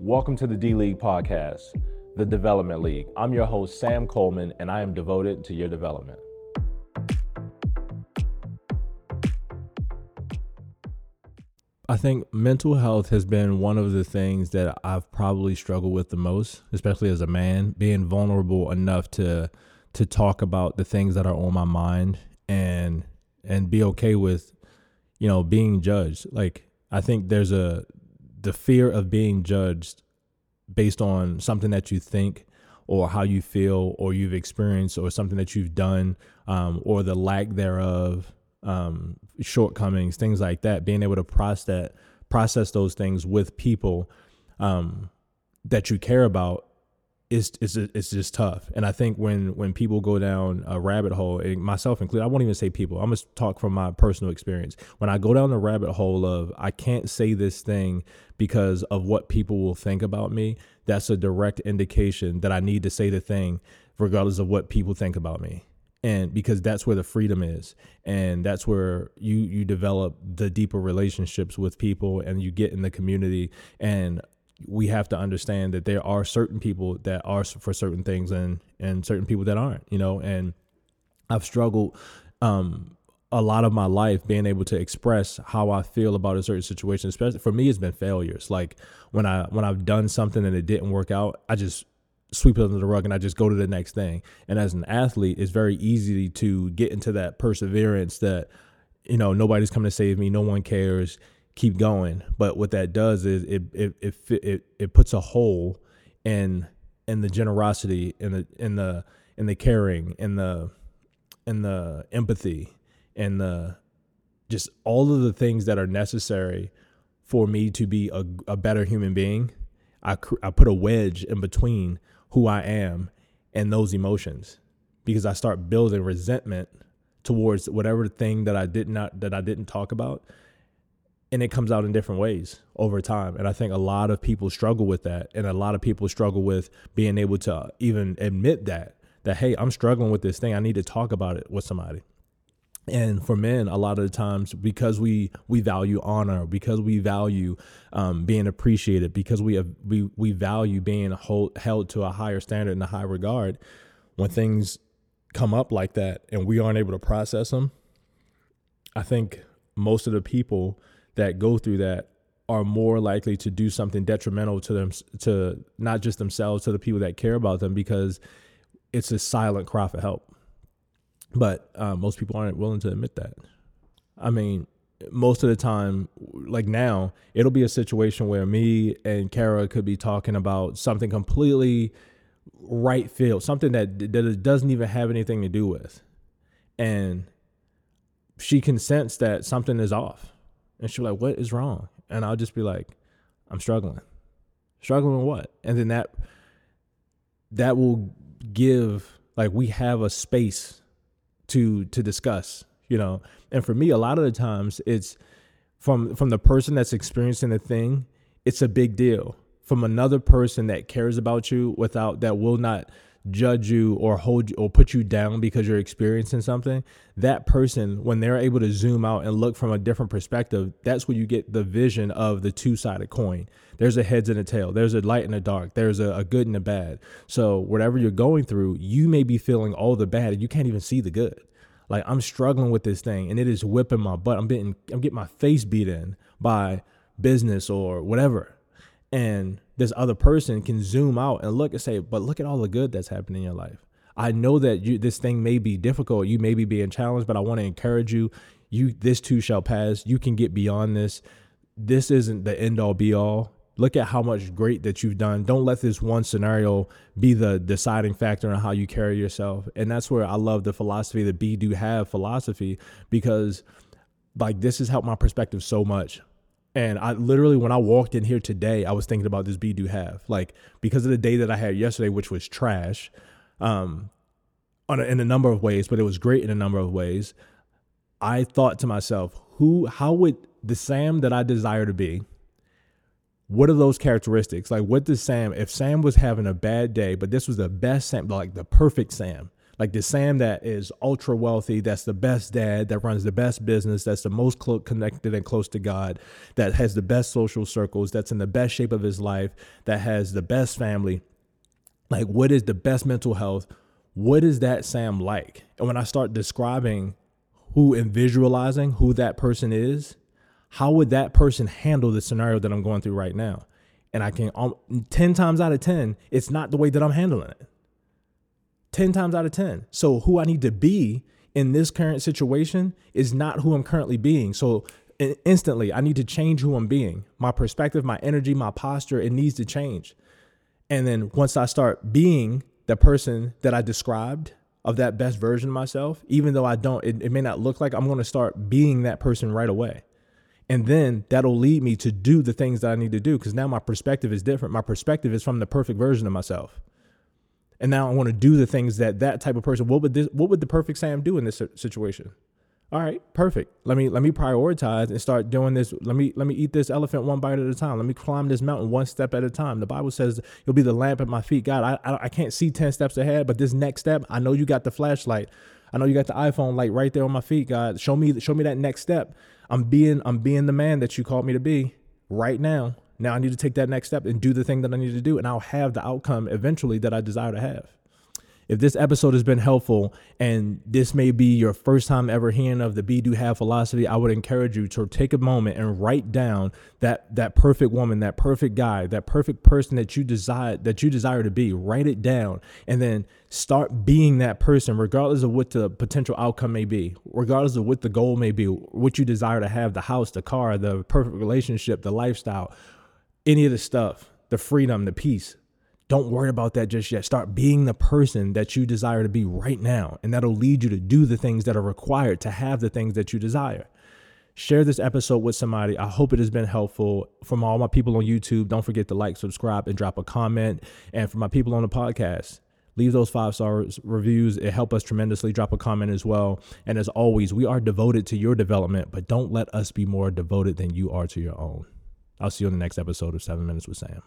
Welcome to the D League podcast, the Development League. I'm your host, Sam Coleman, and I am devoted to your development. I think mental health has been one of the things that I've probably struggled with the most, especially as a man, being vulnerable enough to to talk about the things that are on my mind and and be okay with you know being judged. Like I think there's a the fear of being judged based on something that you think or how you feel or you've experienced or something that you've done um, or the lack thereof um, shortcomings things like that being able to process process those things with people um, that you care about it's it's it's just tough. And I think when when people go down a rabbit hole, myself included, I won't even say people. I'm gonna talk from my personal experience. When I go down the rabbit hole of I can't say this thing because of what people will think about me, that's a direct indication that I need to say the thing regardless of what people think about me and because that's where the freedom is and that's where you you develop the deeper relationships with people and you get in the community and we have to understand that there are certain people that are for certain things and and certain people that aren't you know and i've struggled um a lot of my life being able to express how I feel about a certain situation, especially for me, it's been failures. Like when I when I've done something and it didn't work out, I just sweep it under the rug and I just go to the next thing. And as an athlete, it's very easy to get into that perseverance that you know nobody's coming to save me, no one cares keep going. But what that does is it it it it, it puts a hole in in the generosity in the in the in the caring in the in the empathy and the just all of the things that are necessary for me to be a, a better human being I, I put a wedge in between who i am and those emotions because i start building resentment towards whatever thing that i did not that i didn't talk about and it comes out in different ways over time. And i think a lot of people struggle with that. And a lot of people struggle with being able to even admit that that hey i'm struggling with this thing. I need to talk about it with somebody. And for men a lot of the times because we we value honor because we value um, being appreciated because we have we we value being hold, held to a higher standard and a high regard when things come up like that and we aren't able to process them i think most of the people that go through that are more likely to do something detrimental to them to not just themselves to the people that care about them because it's a silent cry for help. But uh, most people aren't willing to admit that. I mean most of the time like now it'll be a situation where me and kara could be talking about something completely right field something that that doesn't even have anything to do with. And she can sense that something is off and she'll be like, What is wrong? And I'll just be like, I'm struggling. Struggling with what? And then that that will give like we have a space to to discuss, you know. And for me, a lot of the times it's from from the person that's experiencing the thing, it's a big deal. From another person that cares about you without that will not judge you or hold you or put you down because you're experiencing something, that person, when they're able to zoom out and look from a different perspective, that's where you get the vision of the two sided coin. There's a heads and a tail, there's a light and a dark, there's a, a, good and a bad. So, whatever you're going through, you may be feeling all the bad and you can't even see the good. Like, I'm struggling with this thing and it is whipping my butt. I'm getting, I'm getting my face beat in by business or whatever and this other person can zoom out and look and say, but look at all the good that's happening in your life. I know that you this thing may be difficult. You may be being challenged, but I want to encourage you. You this too shall pass. You can get beyond this. This isn't the end all be all. Look at how much great that you've done. Don't let this one scenario be the deciding factor on how you carry yourself. And that's where I love the philosophy, the be do have philosophy, because like this has helped my perspective so much and I literally, when I walked in here today, I was thinking about this be do have. Like, because of the day that I had yesterday, which was trash, um, on a, in a number of ways, but it was great in a number of ways. I thought to myself, who, how would the Sam that I desire to be, what are those characteristics? Like, what does Sam, if Sam was having a bad day, but this was the best Sam, like the perfect Sam, Like the Sam that is ultra wealthy, that's the best dad, that runs the best business, that's the most clo- connected and close to God, that has the best social circles, that's in the best shape of his life, that has the best family. Like, what is the best mental health? What is that Sam like? And when I start describing who and visualizing who that person is, how would that person handle the scenario that I'm going through right now? And I can, um, 10 times out of 10, it's not the way that I'm handling it. 10 times out of 10. So, who I need to be in this current situation is not who I'm currently being. So, instantly, I need to change who I'm being. My perspective, my energy, my posture, it needs to change. And then once I start being the person that I described of that best version of myself, even though I don't, it, it may not look like I'm going to start being that person right away. And then that'll lead me to do the things that I need to do because now my perspective is different. My perspective is from the perfect version of myself. And now I want to do the things that that type of person, what would this, what would the perfect Sam do in this situation? All right, perfect. Let me let me prioritize and start doing this. Let me let me eat this elephant one bite at a time. Let me climb this mountain one step at a time. The Bible says you'll be the lamp at my feet. God, I I, I can't see ten steps ahead, but this next step, I know you got the flashlight. I know you got the iPhone light right there on my feet. God, show me show me that next step. I'm being I'm being the man that you called me to be right now. Now I need to take that next step and do the thing that I need to do, and I'll have the outcome eventually that I desire to have. If this episode has been helpful and this may be your first time ever hearing of the Be Do Have philosophy, I would encourage you to take a moment and write down that that perfect woman, that perfect guy, that perfect person that you desire that you desire to be. Write it down and then start being that person regardless of what the potential outcome may be, regardless of what the goal may be, what you desire to have, the house, the car, the perfect relationship, the lifestyle, any of the stuff, the freedom, the peace don't worry about that just yet. Start being the person that you desire to be right now. And that'll lead you to do the things that are required to have the things that you desire. Share this episode with somebody. I hope it has been helpful. From all my people on YouTube, don't forget to like, subscribe, and drop a comment. And for my people on the podcast, leave those five star reviews. It helps us tremendously. Drop a comment as well. And as always, we are devoted to your development, but don't let us be more devoted than you are to your own. I'll see you on the next episode of Seven Minutes with Sam.